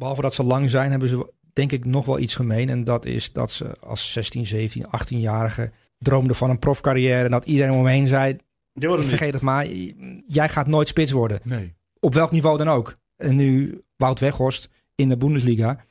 Behalve dat ze lang zijn, hebben ze denk ik nog wel iets gemeen. En dat is dat ze als 16, 17, 18-jarige droomden van een profcarrière. En dat iedereen om me heen zei, vergeet het maar, jij gaat nooit spits worden. Nee. Op welk niveau dan ook. En nu Wout Weghorst in de Bundesliga.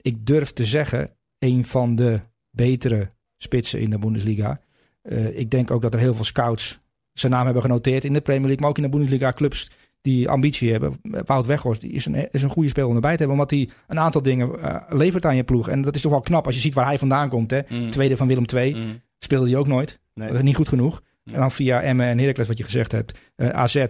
Ik durf te zeggen, een van de betere spitsen in de Bundesliga. Eh, ik denk ook dat er heel veel scouts zijn naam hebben genoteerd in de Premier League. Maar ook in de Bundesliga clubs die ambitie hebben. Wout Weghorst is, een, is een goede speler om erbij te hebben. Omdat hij een aantal dingen eh, levert aan je ploeg. En dat is toch wel knap als je ziet waar hij vandaan komt. Hè? Mm. Tweede van Willem II. Mm. Speelde hij ook nooit. Nee. Dat is niet goed genoeg. En dan via Emmen en Heracles, wat je gezegd hebt, eh, AZ eh,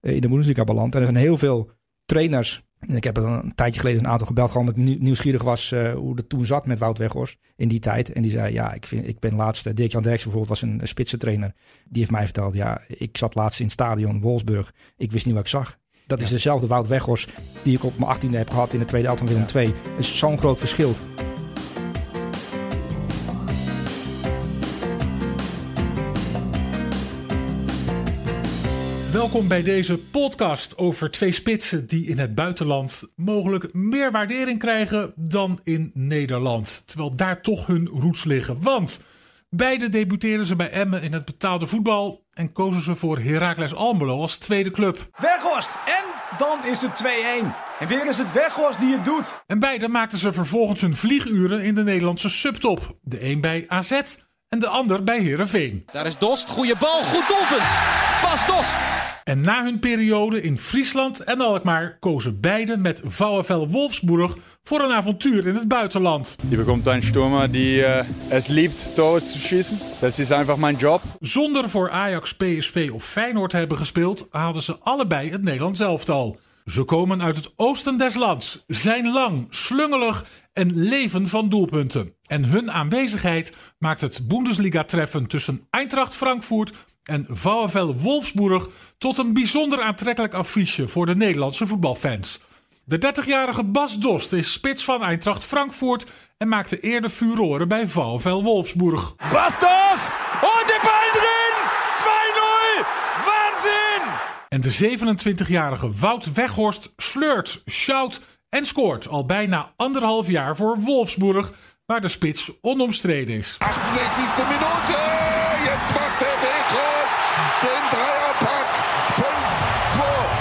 in de Bundesliga beland. En er zijn heel veel trainers. En ik heb er een tijdje geleden een aantal gebeld, gewoon omdat ik nieuw- nieuwsgierig was eh, hoe het toen zat met Wout Weghorst in die tijd. En die zei, ja, ik, vind, ik ben laatst, Dirk-Jan Derksen bijvoorbeeld was een, een spitsentrainer. Die heeft mij verteld, ja, ik zat laatst in het stadion Wolfsburg. Ik wist niet wat ik zag. Dat is dezelfde Wout Weghorst die ik op mijn 18e heb gehad in de tweede van Willem II. Het is zo'n groot verschil. Welkom bij deze podcast over twee spitsen die in het buitenland mogelijk meer waardering krijgen dan in Nederland. Terwijl daar toch hun roots liggen. Want beide debuteerden ze bij Emmen in het betaalde voetbal en kozen ze voor Heracles Almelo als tweede club. Weghorst. En dan is het 2-1. En weer is het Weghorst die het doet. En beide maakten ze vervolgens hun vlieguren in de Nederlandse subtop. De een bij AZ en de ander bij Herenveen. Daar is Dost, goede bal, goed doelpunt. Pas Dost. En na hun periode in Friesland en Alkmaar kozen beide met VfL Wolfsburg voor een avontuur in het buitenland. Hier bekommt ein Stürmer, die äh, es liebt, Tore zu schießen. Das ist einfach mein Job. Zonder voor Ajax, PSV of Feyenoord te hebben gespeeld, haalden ze allebei het Nederlands elftal. Ze komen uit het oosten des lands, zijn lang, slungelig en leven van doelpunten. En hun aanwezigheid maakt het Bundesliga-treffen tussen Eintracht Frankfurt en VfL Wolfsburg tot een bijzonder aantrekkelijk affiche voor de Nederlandse voetbalfans. De 30-jarige Bas Dost is spits van Eintracht Frankfurt en maakte eerder furoren bij VfL Wolfsburg. Bas Dost. Und de bal drin. 2-0. Wahnsinn. En de 27-jarige Wout Weghorst sleurt, shout en scoort al bijna anderhalf jaar voor Wolfsburg, waar de spits onomstreden is. 68. Minute. Jetzt macht der Wegros den Dreierpack.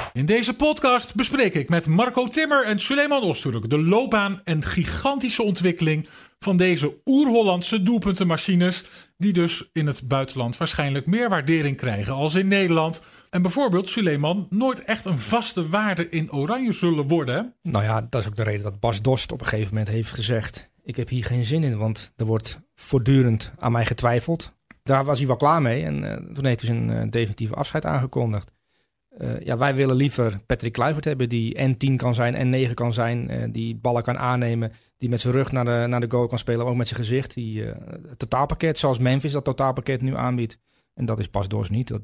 5-2. In deze podcast bespreek ik met Marco Timmer en Suleiman Osturk de loopbaan en gigantische ontwikkeling van deze oer-Hollandse doelpuntenmachines, die dus in het buitenland waarschijnlijk meer waardering krijgen als in Nederland. En bijvoorbeeld, Suleiman, nooit echt een vaste waarde in oranje zullen worden. Nou ja, dat is ook de reden dat Bas Dost op een gegeven moment heeft gezegd: Ik heb hier geen zin in, want er wordt voortdurend aan mij getwijfeld. Daar was hij wel klaar mee en eh, toen heeft hij zijn eh, definitieve afscheid aangekondigd. Eh, ja, wij willen liever Patrick Kluivert hebben die en 10 kan zijn en 9 kan zijn. die ballen kan aannemen, die met zijn rug naar de, naar de goal kan spelen, ook met zijn gezicht. Die het totaalpakket, zoals Memphis dat totaalpakket nu aanbiedt. En dat is Bas Dost niet. Dat,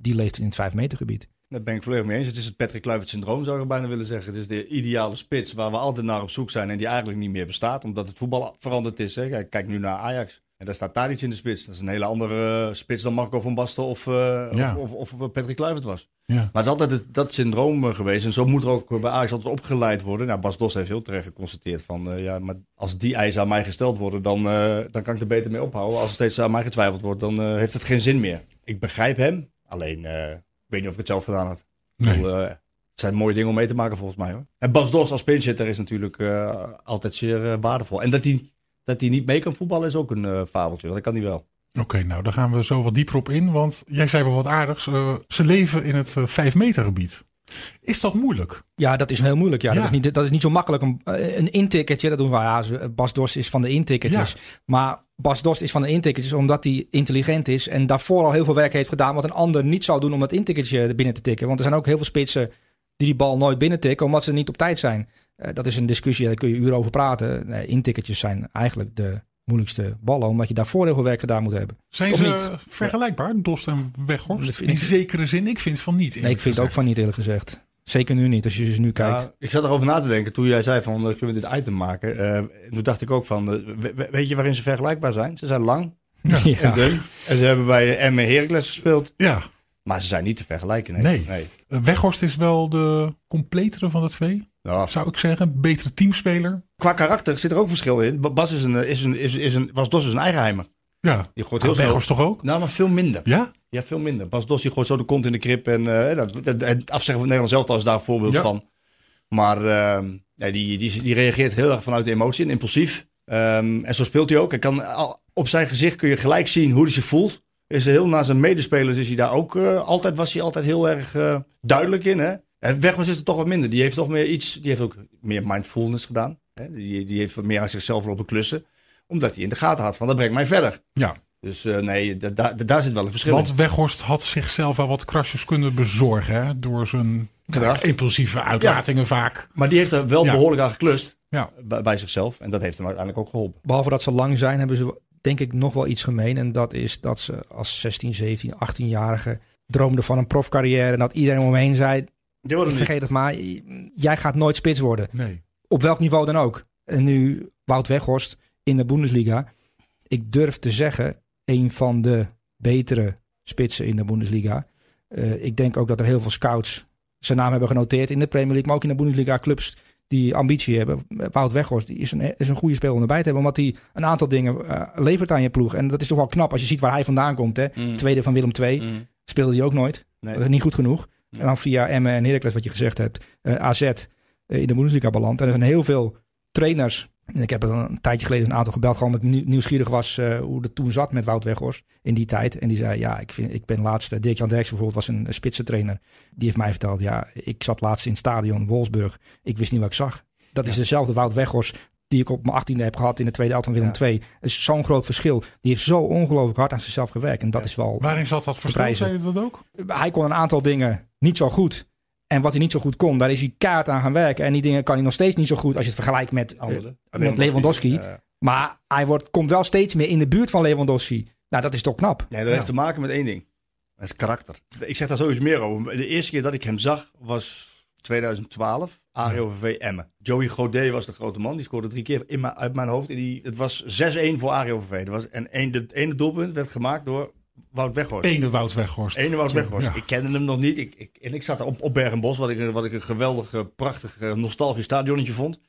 die leeft in het 5 meter gebied. Daar ben ik volledig mee eens. Het is het Patrick Kluivert syndroom, zou ik bijna willen zeggen. Het is de ideale spits waar we altijd naar op zoek zijn en die eigenlijk niet meer bestaat, omdat het voetbal veranderd is. Hè. Kijk nu naar Ajax. En daar staat daar iets in de spits. Dat is een hele andere eh, spits dan Marco van Basten of, eh, Ja. of, of, of Patrick Kluivert was. Ja. Maar het is altijd het, dat syndroom eh, geweest. En zo moet er ook bij Ajax altijd opgeleid worden. Nou, Bas Dos heeft heel terecht geconstateerd van... eh, ja, maar als die eisen aan mij gesteld worden, dan, eh, dan kan ik er beter mee ophouden. Als er steeds aan mij getwijfeld wordt, dan eh, heeft het geen zin meer. Ik begrijp hem. Alleen, eh, ik weet niet of ik het zelf gedaan had. Ik Nee. bedoel, eh, het zijn mooie dingen om mee te maken volgens mij hoor. En Bas Dos als pinchitter is natuurlijk eh, altijd zeer eh, waardevol. En dat hij, dat hij niet mee kan voetballen is ook een eh, fabeltje. want Dat kan hij wel. Oké, nou daar gaan we zo wat dieper op in. Want jij zei wel wat aardigs. eh, ze leven in het 5 meter gebied. Is dat moeilijk? Ja, dat is heel moeilijk. Ja. Ja. Dat, is niet, dat is niet zo makkelijk. Een, eh, een intikketje, dat doen we. Ja, Bas Dost is van de intikketjes. Maar Bas Dost is van de intikketjes omdat hij intelligent is. En daarvoor al heel veel werk heeft gedaan. Wat een ander niet zou doen om het intikketje binnen te tikken. Want er zijn ook heel veel spitsen die die bal nooit binnen tikken. Omdat ze niet op tijd zijn. Eh, dat is een discussie, daar kun je uren over praten. Nee, intikketjes zijn eigenlijk de moeilijkste ballen. Omdat je daarvoor heel veel werk gedaan moet hebben. Zijn Of ze niet? vergelijkbaar, Dost en Weghorst? In ik- zekere zin, ik vind van niet. Nee, ik vind het ook van niet eerlijk gezegd. Zeker nu niet, als je ze nu kijkt. Ja, ik zat erover na te denken toen jij zei van kunnen we dit item maken. Eh, en toen dacht ik ook van, eh, we- we- weet je waarin ze vergelijkbaar zijn? Ze zijn lang Ja. en dun. En ze hebben bij Emmen Heracles gespeeld. Ja, Maar ze zijn niet te vergelijken. Nee. Nee. nee. Eh, Weghorst is wel de completere van de twee, Ja, zou ik zeggen. Betere teamspeler. qua karakter zit er ook verschil in. Bas is een, eh, is een, is, is een, Bas Dos is een eigenheimer. Ja, Die gooit heel Ah, snel. Weghorst toch ook? Nou, maar veel minder. Ja? Ja, veel minder. Bas Dos die gooit zo de kont in de krip. En eh, het afzeggen van het Nederlands elftal is daar een voorbeeld Ja. van. Maar eh, nee, die, die, die reageert heel erg vanuit de emotie en impulsief. Ehm, en zo speelt hij ook. Hij kan, op zijn gezicht kun je gelijk zien hoe hij zich voelt. Is heel naar zijn medespelers is hij daar ook eh, altijd was hij altijd heel erg eh, duidelijk in. Hè? En Weghorst is er toch wat minder. Die heeft toch meer iets. Die heeft ook meer mindfulness gedaan. Hè? Die, die heeft wat meer aan zichzelf lopen klussen. Omdat hij in de gaten had van dat brengt mij verder. Ja. Dus eh, nee, da- da- daar zit wel een verschil in. Want Weghorst had zichzelf wel wat krasjes kunnen bezorgen. Hè? Door zijn Gedrag. impulsieve uitlatingen vaak. Maar die heeft er wel Ja. behoorlijk aan geklust Ja. bij, bij zichzelf. En dat heeft hem uiteindelijk ook geholpen. Behalve dat ze lang zijn, hebben ze denk ik nog wel iets gemeen. En dat is dat ze als 16, 17, 18-jarige droomden van een profcarrière. En dat iedereen om me heen zei, niet. vergeet het maar, jij gaat nooit spits worden. Nee. Op welk niveau dan ook. En nu Wout Weghorst in de Bundesliga. Ik durf te zeggen, een van de betere spitsen in de Bundesliga. Eh, ik denk ook dat er heel veel scouts zijn naam hebben genoteerd in de Premier League. Maar ook in de Bundesliga clubs die ambitie hebben. Wout Weghorst die is, een, is een goede speler om erbij te hebben. Omdat hij een aantal dingen eh, levert aan je ploeg. En dat is toch wel knap als je ziet waar hij vandaan komt. Hè? Mm. Tweede van Willem II. Mm. Speelde hij ook nooit. Nee. Dat is niet goed genoeg. En dan via Emmen en Heracles, wat je gezegd hebt, eh, AZ eh, in de Bundesliga beland. En er zijn heel veel trainers. Ik heb er een tijdje geleden een aantal gebeld, gewoon omdat ik nieuw- nieuwsgierig was eh, hoe het toen zat met Wout Weghorst in die tijd. En die zei, ja, ik, vind, ik ben laatst, Dirk-Jan Derksen bijvoorbeeld was een, een spitsentrainer. Die heeft mij verteld, ja, ik zat laatst in het stadion Wolfsburg. Ik wist niet wat ik zag. Dat is dezelfde Wout Weghorst die ik op mijn achttiende heb gehad in de tweede elftal van Willem II. Is zo'n groot verschil. Die heeft zo ongelooflijk hard aan zichzelf gewerkt. En dat is wel Waarin zat dat verschil? prijzen. Zei je dat ook? hij kon een aantal dingen niet zo goed. En wat hij niet zo goed kon, daar is hij kaart aan gaan werken. En die dingen kan hij nog steeds niet zo goed als je het vergelijkt met, eh, Andere. met Lewandowski. Eh, Maar hij wordt, komt wel steeds meer in de buurt van Lewandowski. Nou, dat is toch knap. nee, dat heeft te maken met één ding. Dat is karakter. Ik zeg daar sowieso meer over. De eerste keer dat ik hem zag was 2012. AROVV Emmen. Joey Godet was de grote man. Die scoorde drie keer in mijn, uit mijn hoofd. En die, het was 6-1 voor AROVV. Dat was, en één, het ene doelpunt werd gemaakt door Wout Weghorst. Ene Wout Weghorst. Ene Wout Weghorst. Ja. Ik kende hem nog niet. Ik, ik, en ik zat daar op, op Bergenbos, wat ik, wat ik een geweldig, eh, prachtig, eh, nostalgisch stadionnetje vond.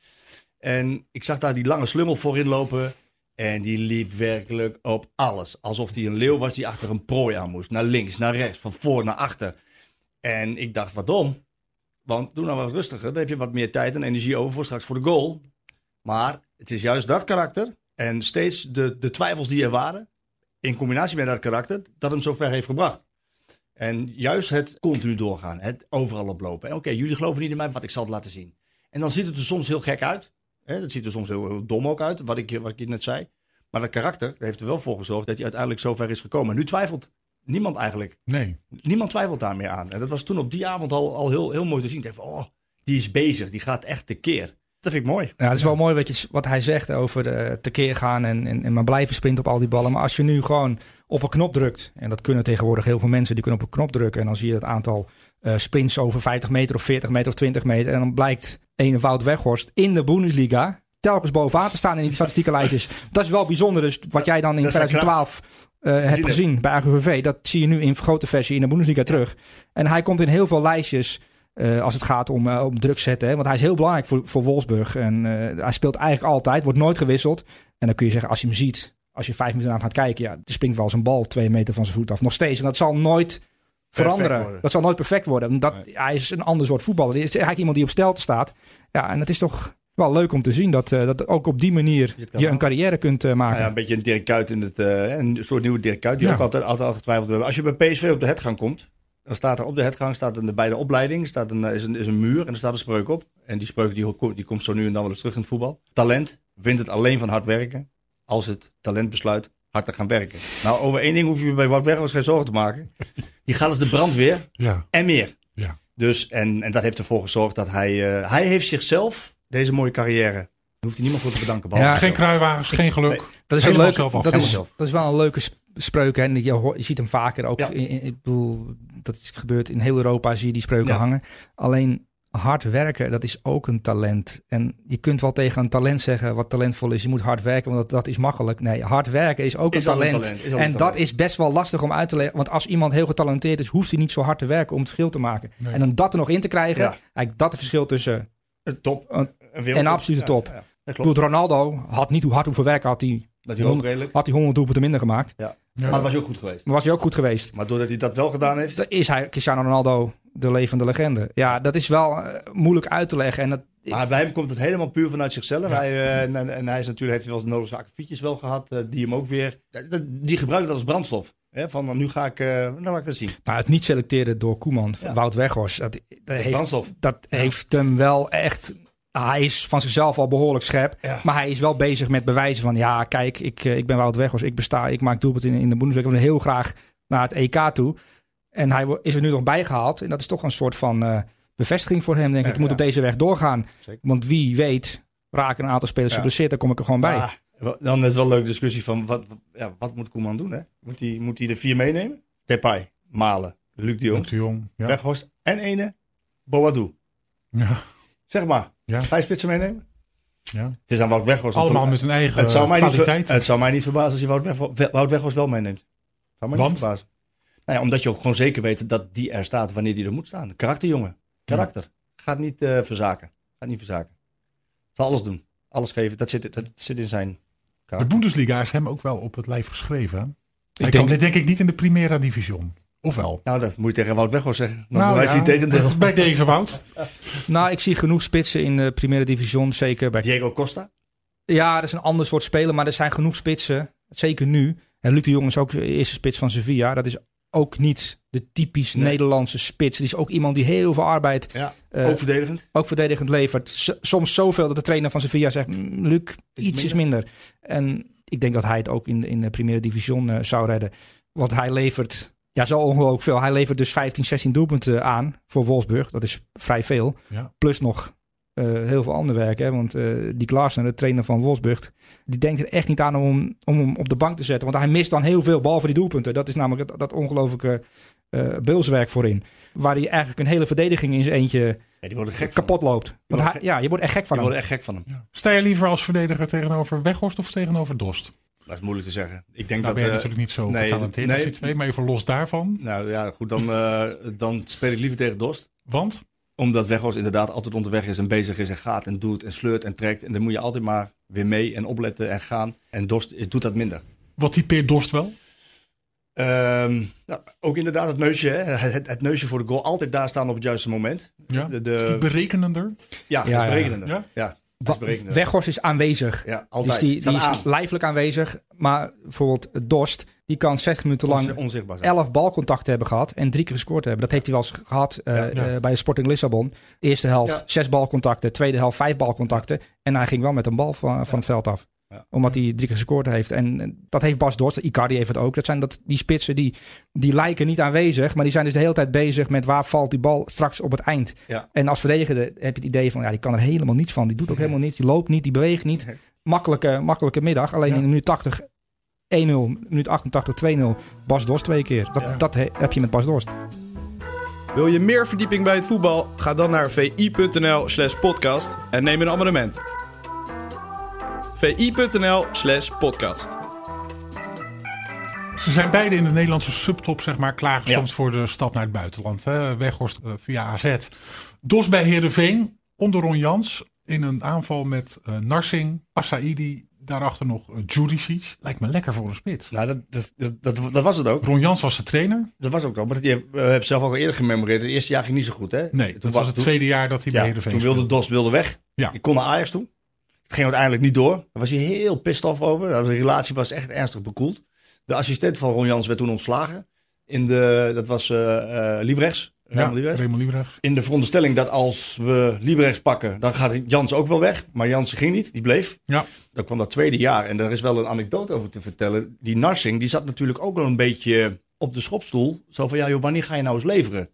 En ik zag daar die lange slungel voorin lopen. En die liep werkelijk op alles. Alsof hij een leeuw was die achter een prooi aan moest. Naar links, naar rechts, van voor naar achter. En ik dacht, wat dom. Want doe nou wat rustiger. Dan heb je wat meer tijd en energie over voor straks voor de goal. Maar het is juist dat karakter. En steeds de, de twijfels die er waren. In combinatie met dat karakter. Dat hem zo ver heeft gebracht. En juist het continu doorgaan. Het overal oplopen. En Oké, jullie geloven niet in mij, wat ik zal het laten zien. En dan ziet het er soms heel gek uit. Hè, dat ziet er soms heel, heel dom ook uit, wat ik, wat ik je net zei. Maar dat karakter heeft er wel voor gezorgd dat hij uiteindelijk zo ver is gekomen. En nu twijfelt niemand eigenlijk. Nee. Niemand twijfelt daar meer aan. En dat was toen op die avond al, al heel, heel mooi te zien. Ik dacht, van, oh, die is bezig. Die gaat echt tekeer. Dat vind ik mooi. Ja, het is wel mooi wat, je, wat hij zegt over de tekeer gaan en, en, en maar blijven sprinten op al die ballen. Maar als je nu gewoon op een knop drukt, en dat kunnen tegenwoordig heel veel mensen, die kunnen op een knop drukken. En dan zie je het aantal eh, sprints over 50 meter of 40 meter of 20 meter. En dan blijkt een Wout Weghorst in de Bundesliga telkens bovenaan te staan in die statistiekenlijstjes. Dat is wel bijzonder. Dus wat jij dan in Dat is 2012 eh, hebt gezien bij AGVV, dat zie je nu in grote versie in de Bundesliga terug. En hij komt in heel veel lijstjes eh, als het gaat om, eh, om druk zetten. Hè? Want hij is heel belangrijk voor, voor Wolfsburg. En eh, hij speelt eigenlijk altijd, wordt nooit gewisseld. En dan kun je zeggen, als je hem ziet, als je vijf minuten aan gaat kijken, ja, er springt wel zijn bal twee meter van zijn voet af. Nog steeds. En dat zal nooit veranderen. Dat zal nooit perfect worden. Dat, Hij is een ander soort voetballer. Hij is eigenlijk iemand die op stelte staat. Ja, en het is toch wel leuk om te zien dat, dat ook op die manier het je een carrière kunt maken. Nou ja, een beetje een Dirk Kuyt in het, een soort nieuwe Dirk Kuyt, die Ja. ook altijd, altijd al getwijfeld hebben. Als je bij PSV op de headgang komt, dan staat er op de headgang, staat een, bij de opleiding, staat een, is, een, is een muur en er staat een spreuk op. En die spreuk die, die komt zo nu en dan wel eens terug in het voetbal. Talent wint het alleen van hard werken, als het talent besluit hard te gaan werken. Nou, over één ding hoef je bij Wout Weghorst geen zorgen te maken. Die gaat als de brandweer Ja. en meer. Ja. Dus, en, en dat heeft ervoor gezorgd dat hij, eh, hij heeft zichzelf, deze mooie carrière, daar hoeft hij niemand voor te bedanken. Ja, Geen kruiwagens, geen geluk. Dat is, een leuke, dat, is, zelf. dat is wel een leuke sp- spreuk. Hè? En je, ziet hem vaker ook. Ja. Ik bedoel, dat is gebeurd in heel Europa. Zie je die spreuken Ja. hangen. Alleen hard werken, dat is ook een talent. En je kunt wel tegen een talent zeggen wat talentvol is. Je moet hard werken, want dat, dat is makkelijk. Nee, hard werken is ook Is een al een talent. en een dat is best wel lastig om uit te leggen. Want als iemand heel getalenteerd is, hoeft hij niet zo hard te werken om het verschil te maken. Nee. En dan dat er nog in te krijgen, Ja. eigenlijk dat het verschil tussen... Een top. Een- Een wereldtop. en absolute top. Ja, Ronaldo had niet hoe hard hoeveel werken had hij. Dat hij ook redelijk. Had hij 100 doelpunten minder gemaakt. Ja. Maar dat was je ook goed geweest. Maar was hij ook goed geweest. Maar doordat hij dat wel gedaan heeft. Dan is hij Cristiano Ronaldo de levende legende. Ja, dat is wel eh, moeilijk uit te leggen. En dat, Maar bij hem komt het helemaal puur vanuit zichzelf. Ja. Hij, eh, en, hij is natuurlijk, heeft wel eens nodige akkefietjes wel gehad. eh, die hem ook weer. Die gebruikt dat als brandstof. Hè, van nu ga ik. eh nou, laat ik het zien. Nou, het niet selecteren door Koeman, Ja. Wout Weghorst, dat, dat, heeft, brandstof. dat heeft hem wel echt... Hij is van zichzelf al behoorlijk scherp. Ja. Maar hij is wel bezig met bewijzen van... Ja, kijk, ik, eh, ik ben Wout Weghorst. Ik besta, ik maak doelpunt in, in de Bundesliga. Ik wil heel graag naar het EK toe. En hij is er nu nog bijgehaald. En dat is toch een soort van eh, bevestiging voor hem, denk ik. Ja, Ik moet ja. op deze weg doorgaan. Zeker. Want wie weet raken een aantal spelers Ja. geblesseerd. Dan kom ik er gewoon bij. Wel- dan is wel een leuke discussie van. Wat, wat, ja, wat moet Koeman doen? Hè? Moet hij moet hij er vier meenemen? Depay, Malen, Luc de Jong, Luc de Jong. Ja. Weghorst en ene Boadou. Ja. Zeg maar. Ja. Vijf spitsen meenemen? Ja. Het is aan Wout Weghorst. Allemaal met hun eigen het zou, mij niet, kwaliteit. het zou mij niet verbazen als je Wout, Weg, Wout Weghorst wel meeneemt. Zou mij Want? niet verbazen. Nou ja, omdat je ook gewoon zeker weet dat die er staat wanneer die er moet staan. Karakterjongen. Karakter. Gaat niet eh, verzaken. Gaat niet verzaken. Zal alles doen. Alles geven. Dat zit, dat zit in zijn De karakter. Bundesliga is hem ook wel op het lijf geschreven. Hij denk- kan dit denk ik niet in de Primera Division. Of wel? Nou, dat moet je tegen Wout Weghorst zeggen. Dan Nou, ja. het tegendeel. Bij deze Wout. Nou, ik zie genoeg spitsen in de Primera Division. Zeker bij Diego Costa. Ja, dat is een ander soort speler, maar er zijn genoeg spitsen. Zeker nu. En Luc de Jong is ook de eerste spits van Sevilla. Dat is ook niet de typisch Nee. Nederlandse spits. Die is ook iemand die heel veel arbeid, Ja, eh, ook verdedigend. ook verdedigend levert. S- soms zoveel dat de trainer van Sevilla zegt, "Mm, Luc, iets is minder. En ik denk dat hij het ook in de, in de Primera Division eh, zou redden. Want hij levert ja, zo ongelooflijk veel. Hij levert dus 15, 16 doelpunten aan voor Wolfsburg. Dat is vrij veel. Ja. Plus nog eh, heel veel ander werk. Hè? Want eh die Klaassen, de trainer van Wolfsburg, die denkt er echt niet aan om, om hem op de bank te zetten. Want hij mist dan heel veel, behalve die doelpunten. Dat is namelijk dat, dat ongelooflijke eh beulswerk voorin. Waar hij eigenlijk een hele verdediging in zijn eentje Ja, die worden gek van kapot loopt. Want wordt hij, ja, je wordt echt gek van Die hem. worden echt gek van hem. Ja. Sta je liever als verdediger tegenover Weghorst of tegenover Dost? Dat is moeilijk te zeggen. Ik denk Nou dat... ben je eh, natuurlijk niet zo nee, getalenteerd nee. als die twee, maar even los daarvan. nou ja, goed. Dan, eh, dan speel ik liever tegen Dost. Want? Omdat Weghorst inderdaad altijd onderweg is en bezig is en gaat en doet en sleurt en trekt. En dan moet je altijd maar weer mee en opletten en gaan. En Dost doet dat minder. Wat typeert Dost wel? Ehm, nou, ook inderdaad het neusje, hè? Het, het neusje voor de goal. Altijd daar staan op het juiste moment. Ja. De, de- Is die berekenender? ja, ja. is berekenender. Ja? Ja, Weghorst is aanwezig. Ja, Dus altijd. die, die Staat is aan. lijfelijk aanwezig. Maar bijvoorbeeld Dost, die kan 60 minuten lang Onzi- onzichtbaar zijn. 11 balcontacten hebben gehad en drie keer gescoord hebben. Dat heeft hij wel eens gehad eh, Ja, ja. eh, bij Sporting Lissabon. Eerste helft Ja. zes balcontacten, tweede helft vijf balcontacten. En hij ging wel met een bal van, van het veld af. Ja. Omdat hij drie keer gescoord heeft. En dat heeft Bas Dost, Icardi heeft het ook. Dat zijn dat, die spitsen die, die lijken niet aanwezig. Maar die zijn dus de hele tijd bezig met waar valt die bal straks op het eind. Ja. En als verdediger heb je het idee van, ja, die kan er helemaal niets van. Die doet ook helemaal niets. Die loopt niet, die beweegt niet. Makkelijke, makkelijke middag. Alleen Ja. in de minuut 80 1-0, minuut 88 2-0. Bas Dost twee keer. Dat, Ja. dat he- heb je met Bas Dost. Wil je meer verdieping bij het voetbal? Ga dan naar vi.nl slash podcast en neem een abonnement. vi.nl slash podcast. Ze zijn beide in de Nederlandse subtop zeg maar, klaargestoomd voor de stap naar het buitenland. Hè? Weghorst eh, via AZ. Dos bij Heerenveen, onder Ron Jans. In een aanval met eh, Narsing, Assaidi. Daarachter nog uh, Judicic. Lijkt me lekker voor een spits. Nou, dat, dat, dat, was het ook. Ron Jans was de trainer. Dat was ook al. Maar je hebt zelf ook al eerder gememoreerd. Het eerste jaar ging niet zo goed, hè? Nee, dat was het tweede jaar dat hij bij ja, Heerenveen Toen wilde speelde. Dos wilde weg. Ja. Die kon naar Ajax toe. Het ging uiteindelijk niet door. Daar was hij heel pissed off over. De relatie was echt ernstig bekoeld. De assistent van Ron Jans werd toen ontslagen. In de, dat was uh, uh, Liebrechts. Ja, Raymond Liebrechts. Raymond Liebrechts. In de veronderstelling dat als we Liebrechts pakken, dan gaat Jans ook wel weg. Maar Jans ging niet, die bleef. Ja. Dan kwam dat tweede jaar. En daar is wel een anekdote over te vertellen. Die Narsing, die zat natuurlijk ook wel een beetje op de schopstoel. Zo van, ja joh, wanneer ga je nou eens leveren?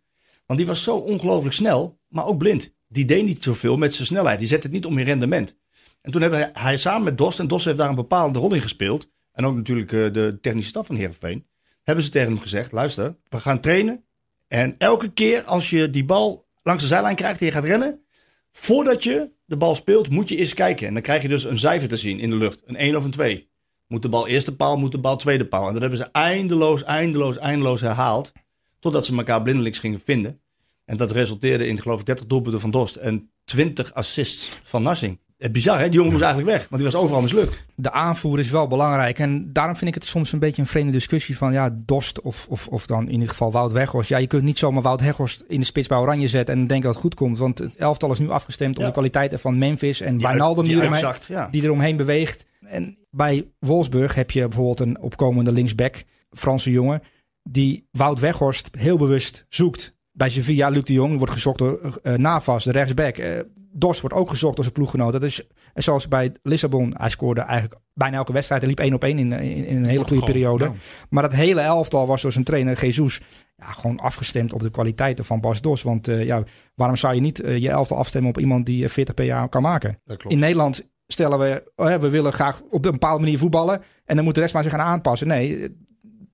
Want die was zo ongelooflijk snel, maar ook blind. Die deed niet zoveel met zijn snelheid. Die zette het niet om in rendement. En toen hebben hij, samen met Dos, en Dos heeft daar een bepaalde rol in gespeeld. En ook natuurlijk uh, de technische staf van Heerenveen. Hebben ze tegen hem gezegd, luister, we gaan trainen. En elke keer als je die bal langs de zijlijn krijgt en je gaat rennen. Voordat je de bal speelt, moet je eerst kijken. En dan krijg je dus een cijfer te zien in de lucht. Een 1 of een 2. Moet de bal eerste paal, moet de bal tweede paal. En dat hebben ze eindeloos, eindeloos, eindeloos herhaald. Totdat ze elkaar blindelings gingen vinden. En dat resulteerde in, geloof ik, 30 doelpunten van Dost. En 20 assists van Narsing. Het bizar, hè? Die jongen moest eigenlijk weg. Want die was overal mislukt. de aanvoer is wel belangrijk. En daarom vind ik het soms een beetje een vreemde discussie van ja, Dost of, of, of dan in dit geval Wout Weghorst. Ja, je kunt niet zomaar Wout Weghorst in de spits bij Oranje zetten en denken dat het goed komt. Want het elftal is nu afgestemd op de kwaliteiten van Memphis en Wijnaldum die, die ja. die eromheen beweegt. En bij Wolfsburg heb je bijvoorbeeld een opkomende linksback, Franse jongen, die Wout Weghorst heel bewust zoekt. Bij Sevilla, Luc de Jong wordt gezocht door eh, Navas, de rechtsback. Eh Dorst wordt ook gezocht door zijn ploeggenoot. Dat is en zoals bij Lissabon. Hij scoorde eigenlijk bijna elke wedstrijd. Hij liep één op één in, in, in een hele goede periode. ja. Maar dat hele elftal was door zijn trainer Jesus ja, gewoon afgestemd op de kwaliteiten van Bas Dos. Want eh, ja, waarom zou je niet eh, je elftal afstemmen op iemand die eh, 40 per jaar kan maken? Dat klopt. In Nederland stellen we, oh, hè, we willen graag op een bepaalde manier voetballen. En dan moet de rest maar zich gaan aanpassen. Nee,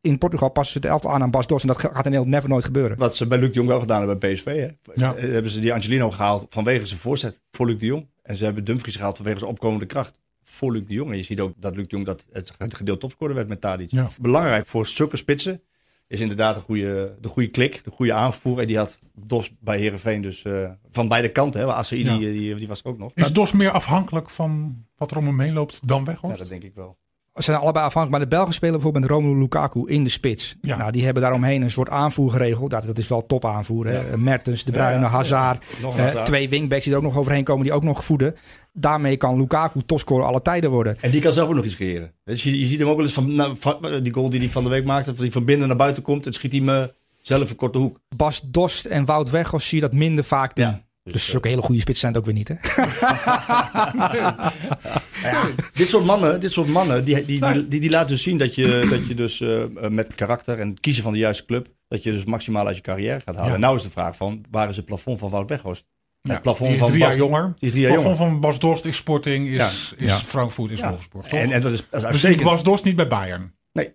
in Portugal passen ze het elftal aan aan Bas Dos. En dat gaat in Nederland never nooit gebeuren. Wat ze bij Luc de Jong wel gedaan hebben bij PSV. Hè? Ja. Eh, Hebben ze die Angelino gehaald vanwege zijn voorzet voor Luc de Jong. En ze hebben Dumfries gehaald vanwege zijn opkomende kracht voor Luc de Jong. En je ziet ook dat Luc de Jong dat het gedeeld topscorer werd met Tadic. Ja. Belangrijk voor zulke spitsen is inderdaad een goede, de goede klik, de goede aanvoer. En die had Dos bij Herenveen dus eh, van beide kanten. Hè? Asaidi, Ja. die, die, die was ook nog. Is Dos meer afhankelijk van wat er om hem heen loopt dan Ja, Weghorst? dat denk ik wel. Ze zijn allebei afhankelijk. Maar de Belgen spelen bijvoorbeeld met Romelu Lukaku in de spits. Ja. Nou, die hebben daaromheen een soort aanvoer geregeld. Dat, dat is wel top aanvoer. Hè? Mertens, De Bruyne, Hazard. Eh, Hazard. twee wingbacks die er ook nog overheen komen. Die ook nog voeden. Daarmee kan Lukaku topscorer alle tijden worden. En die kan zelf ook nog iets creëren. Dus je, je ziet hem ook wel eens van, nou, van- die goal die hij van de week maakte, dat hij van binnen naar buiten komt en schiet hij eh, zelf een korte hoek. Bas Dost en Wout Weghorst zie je dat minder vaak doen. Ja. Dus zulke hele goede spitsen zijn het ook weer niet. Hè? Ja, dit soort mannen, dit soort mannen die, die, die, die, die laten dus zien dat je, dat je dus eh, met karakter en het kiezen van de juiste club, dat je dus maximaal uit je carrière gaat halen. Ja. En nou is de vraag van, waar is het plafond van Wout Weghorst? Ja, Het plafond die is van drie Bas- jaar jonger. Die is drie jaar Het plafond jonger. van Bas Dorst is Sporting, is, Ja. is Ja. Frankfurt, is Ja. Wolfsburg. Toch? En, en dat is, dat is uitstekend. Bas Dorst niet bij Bayern. Nee.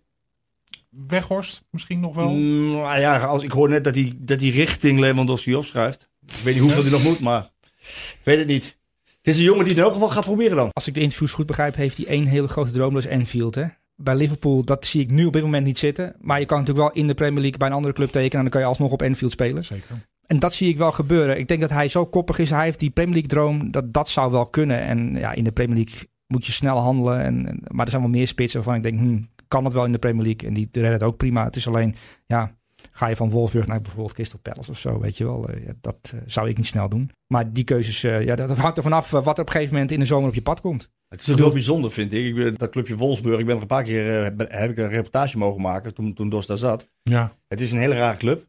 Weghorst misschien nog wel? Mm, nou ja, als, ik hoor net dat hij, dat hij richting Lewandowski opschuift. Ik weet niet hoeveel hij nog moet, maar ik weet het niet. Het is een jongen die het in elk geval gaat proberen dan. Als ik de interviews goed begrijp, heeft hij één hele grote droom. Dat is Anfield. Hè? Bij Liverpool, dat zie ik nu op dit moment niet zitten. Maar je kan natuurlijk wel in de Premier League bij een andere club tekenen. En dan kan je alsnog op Anfield spelen. Zeker. En dat zie ik wel gebeuren. Ik denk dat hij zo koppig is. Hij heeft die Premier League droom. Dat, dat zou wel kunnen. En ja, in de Premier League moet je snel handelen. En, en- maar er zijn wel meer spitsen waarvan ik denk, hmm, kan het wel in de Premier League? En die redden het ook prima. Het is alleen, ja, ga je van Wolfsburg naar bijvoorbeeld Crystal Palace of zo, weet je wel. Eh, ja, dat eh, zou ik niet snel doen. Maar die keuzes, eh, ja, dat hangt er vanaf wat er op een gegeven moment in de zomer op je pad komt. Het is heel bijzonder, vind ik. ik ben, dat clubje Wolfsburg, ik ben er een paar keer eh, heb, heb ik een reportage mogen maken toen, toen Dos daar zat. Ja, Het is een hele rare club.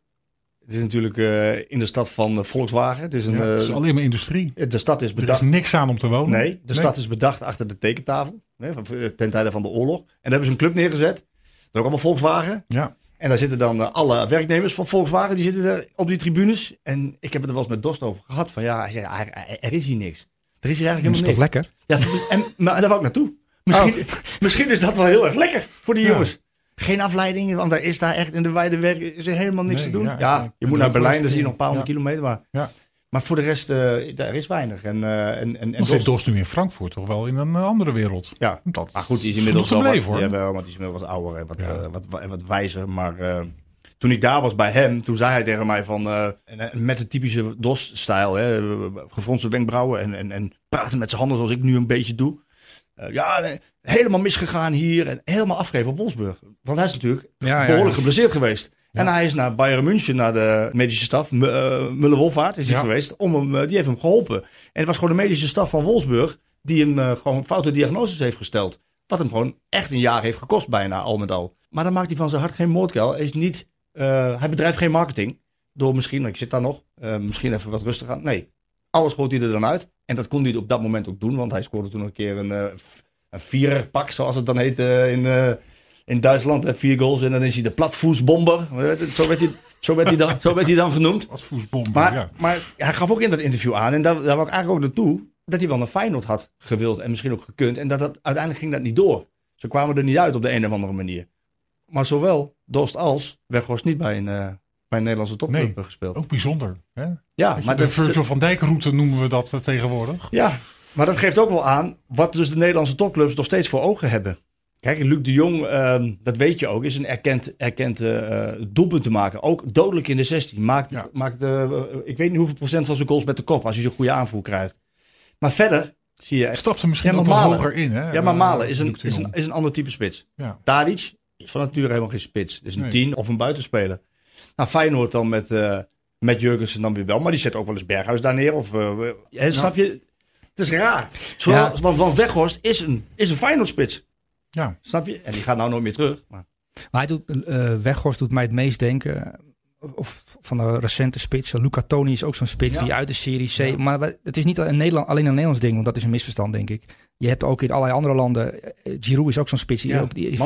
Het is natuurlijk eh, in de stad van Volkswagen. Het is een, ja, het is alleen maar industrie. de stad is Er is bedacht. niks aan om te wonen. Nee, de stad is bedacht achter de tekentafel. Hè, van- eh, ten tijde van de oorlog. En daar hebben ze een club neergezet. Dat is ook allemaal Volkswagen. Ja. En daar zitten dan eh, alle werknemers van Volkswagen. Die zitten er op die tribunes. En ik heb het er wel eens met Dost over gehad. Van ja, er, er is hier niks. Er is hier Dat eigenlijk is toch helemaal niks. lekker? Ja, en, maar daar wou ik naartoe. Misschien, misschien is dat wel heel erg lekker voor die Ja. jongens. Geen afleiding, want daar is daar echt in de wijde werk is er helemaal niks Nee, te doen. ja, je moet naar Berlijn, dan zie je nog een paar honderd kilometer. Maar, Ja. Maar voor de rest, eh, daar is weinig. En, eh, en, en, en zit Dos- Dorst nu in Frankfurt toch wel in een eh, andere wereld. ja, Dat maar goed, die is inmiddels wel wat, hoor. ja, wel, want die is inmiddels wat ouder en wat, Ja. wat, wat, wat wijzer. Maar toen ik daar was bij hem, toen zei hij tegen mij van, met de typische DOS-stijl, gefronste wenkbrauwen en, en, en praten met zijn handen zoals ik nu een beetje doe. Ja, nee, helemaal misgegaan hier en helemaal afgegeven op Wolfsburg. Want hij is natuurlijk ja, behoorlijk ja. geblesseerd geweest. En hij is naar Bayern München, naar de medische staf, M- eh, Muller-Wolvaart is hij geweest, om hem, eh, die heeft hem geholpen. En het was gewoon de medische staf van Wolfsburg die hem eh, gewoon foute diagnoses heeft gesteld. Wat hem gewoon echt een jaar heeft gekost bijna, al met al. Maar dan maakt hij van zijn hart geen moordkuil. Hij, is niet, hij bedrijft geen marketing. Door misschien, ik zit daar nog, misschien even wat rustig aan. Nee, alles gooit hij er dan uit. En dat kon hij op dat moment ook doen, want hij scoorde toen een keer een, f- een viererpak, zoals het dan heet in, in Duitsland. Hè, vier goals en dan is hij de platvoetsbomber. Zo werd hij, zo werd hij, dan, zo werd hij dan genoemd. Maar, ja. maar hij gaf ook in dat interview aan, en daar, daar wou ik eigenlijk ook naartoe, dat hij wel naar Feyenoord had gewild en misschien ook gekund. En dat, dat uiteindelijk ging dat niet door. Ze kwamen er niet uit op de een of andere manier. Maar zowel Dost als Weghorst niet bij een, eh, bij een Nederlandse topclub Nee. gespeeld. Ook bijzonder. Hè? Ja, maar de dat, Virgil van Dijk route noemen we dat eh, tegenwoordig. ja, maar dat geeft ook wel aan wat dus de Nederlandse topclubs nog steeds voor ogen hebben. Kijk, Luc de Jong, ehm, dat weet je ook, is een erkend, erkend eh, eh, doelpunt te maken. Ook dodelijk in de 16. Maakt, Ja. maakt eh, ik weet niet hoeveel procent van zijn goals met de kop als hij een goede aanvoer krijgt. Maar verder zie je Hij stapte misschien Ja, maar ook wel Malen. hoger in. Hè? Ja, maar Eh, Malen is een, is, een, is een ander type spits. Ja. Tadic is van nature helemaal geen spits. Is een Nee. 10 of een buitenspeler. Nou, Feyenoord dan met, eh met Jurgensen dan weer wel. Maar die zet ook wel eens Berghuis daar neer. Of, eh, Snap je? Het is raar. Zowel, want, want Weghorst is een, is een Feyenoord-spits. Ja. Snap je? En die gaat nou nooit meer terug. Maar, Maar hij doet, eh Weghorst doet mij het meest denken. Of van de recente spitsen. Luca Toni is ook zo'n spits Ja. die uit de Serie C. Maar het is niet een Nederland, alleen een Nederlands ding, want dat is een misverstand, denk ik. Je hebt ook in allerlei andere landen. eh, Giroud is ook zo'n spits. Die ja. ook die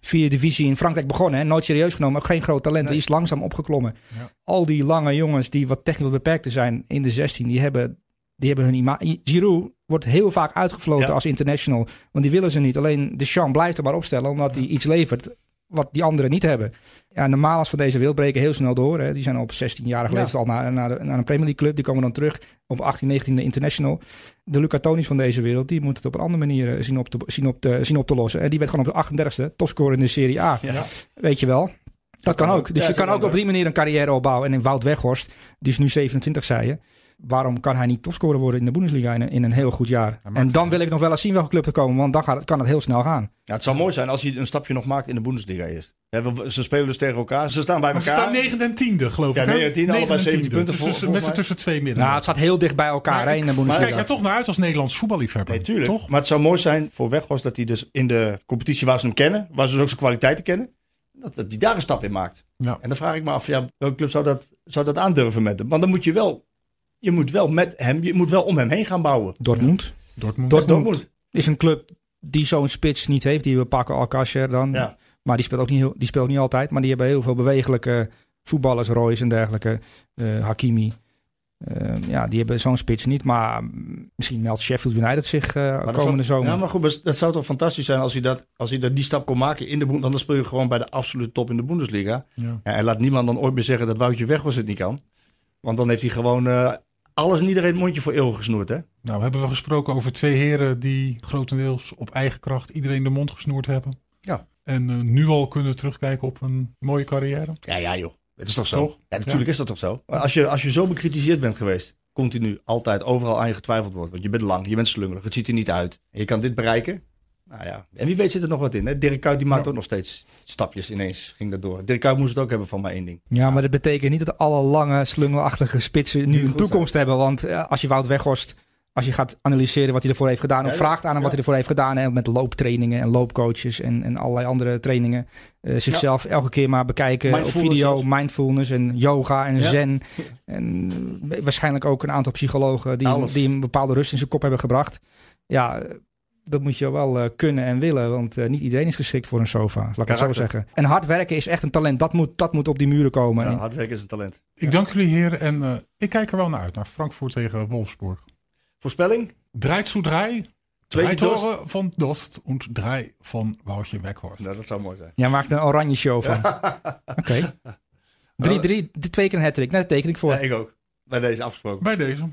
vier, divisie in Frankrijk begonnen. Hè? Nooit serieus genomen, ook geen groot talent. Nee. Die is langzaam opgeklommen. Ja. Al die lange jongens die wat technisch wat beperkter zijn in de 16, die hebben, die hebben hun imago. Giroud wordt heel vaak uitgefloten Ja. als international. Want die willen ze niet. Alleen Deschamps blijft er maar opstellen, omdat hij iets levert wat die anderen niet hebben. Ja, de Malers van deze wereld breken heel snel door. Hè. Die zijn op 16-jarige Ja. leeftijd al naar, naar, de, naar een Premier League club. Die komen dan terug op 18, 19e international. De Luca Tonis van deze wereld, die moet het op een andere manier eh, zien op te, zien op te, zien op te lossen. En die werd gewoon op de 38e topscorer in de Serie A. Ja. Weet je wel. Dat kan kan ook. ook. Dus Ja, je kan ook op die manier een carrière opbouwen. En in Wout Weghorst, die is nu 27, zei je. Waarom kan hij niet topscorer worden in de Bundesliga in een, in een heel goed jaar? En dan wil ik nog wel eens zien welke club er komen. Want dan gaat het, kan het heel snel gaan. Ja, het zou mooi zijn als hij een stapje nog maakt in de Bundesliga eerst. We- ze spelen dus tegen elkaar. Ze staan bij Maar ze elkaar. staan 9 en 10e, geloof Ja, ik. hè? 9 en 10, allebei 9 en 17 punten Dus vol- tussen, met z'n tussen twee midden. Nou, het staat heel dicht bij elkaar hè, in de Kijk Bundesliga. jij toch naar uit als Nederlands voetballiefhebber? Nee, tuurlijk. Toch? Maar het zou mooi zijn voor Weghorst dat hij dus in de competitie waar ze hem kennen, waar ze dus ook zijn kwaliteiten kennen, dat, dat hij daar een stap in maakt. Ja. En dan vraag ik me af, ja, welke club zou dat, zou dat aandurven met hem? Want dan moet je wel, je moet wel met hem, je moet wel om hem heen gaan bouwen. Dortmund Dortmund. Moet. is een club die zo'n spits niet heeft. Die we pakken Alcacer dan. Ja. Maar die speelt ook niet, heel, die speelt niet altijd. Maar die hebben heel veel bewegelijke voetballers. Royce en dergelijke. eh, Hakimi. Eh, ja, die hebben zo'n spits niet. Maar misschien meldt Sheffield United zich eh, dat komende zou, zomer. Ja, maar goed, dat zou toch fantastisch zijn als hij, dat, als hij dat, die stap kon maken in de Bundesliga. Dan speel je gewoon bij de absolute top in de Bundesliga. Ja. Ja, en laat niemand dan ooit meer zeggen dat Woutje Weghorst het niet kan. Want dan heeft hij gewoon eh, alles en iedereen het mondje voor eeuwig gesnoerd, hè? Nou, hebben we gesproken over twee heren die grotendeels op eigen kracht iedereen de mond gesnoerd hebben. Ja. En eh, nu al kunnen terugkijken op een mooie carrière. Ja, ja, joh. Het is toch zo? Toch? Ja, natuurlijk is dat toch zo? Maar Als je, als je zo bekritiseerd bent geweest, continu, altijd, overal aan je getwijfeld wordt. Want je bent lang, je bent slungelig, het ziet er niet uit. En je kan dit bereiken. Nou ja, en wie weet zit er nog wat in. Hè? Dirk Kuyt die maakt Ja. ook nog steeds stapjes ineens. Ging dat door. Dirk Kuyt moest het ook hebben van maar één ding. Ja, maar dat betekent niet dat alle lange, slungelachtige spitsen nu een toekomst hebben. Want eh, als je Wout Weghorst, als je gaat analyseren wat hij ervoor heeft gedaan, Ja, of vraagt aan hem wat hij ervoor heeft gedaan, hè, met looptrainingen en loopcoaches en, en allerlei andere trainingen, eh, zichzelf elke keer maar bekijken op video, zelfs. mindfulness en yoga en zen. En eh, waarschijnlijk ook een aantal psychologen die, Alles. die een bepaalde rust in zijn kop hebben gebracht. Ja, dat moet je wel eh, kunnen en willen, want eh, niet iedereen is geschikt voor een sofa, laat ik het zo zeggen. En hard werken is echt een talent, dat moet, dat moet op die muren komen. Ja, hard werken is een talent. Ik dank jullie heren en eh, ik kijk er wel naar uit, naar Frankfurt tegen Wolfsburg. Voorspelling? Draait zu drei, Twee drei keer Dost. Tore van Dost en drei van Woutje Weghorst. Nou, dat zou mooi zijn. Jij maakt een oranje show van. Oké. Drie, drie, twee keer een hat-trick. Nee, dat teken ik voor. Ja, ik ook. Bij deze afgesproken. Bij deze.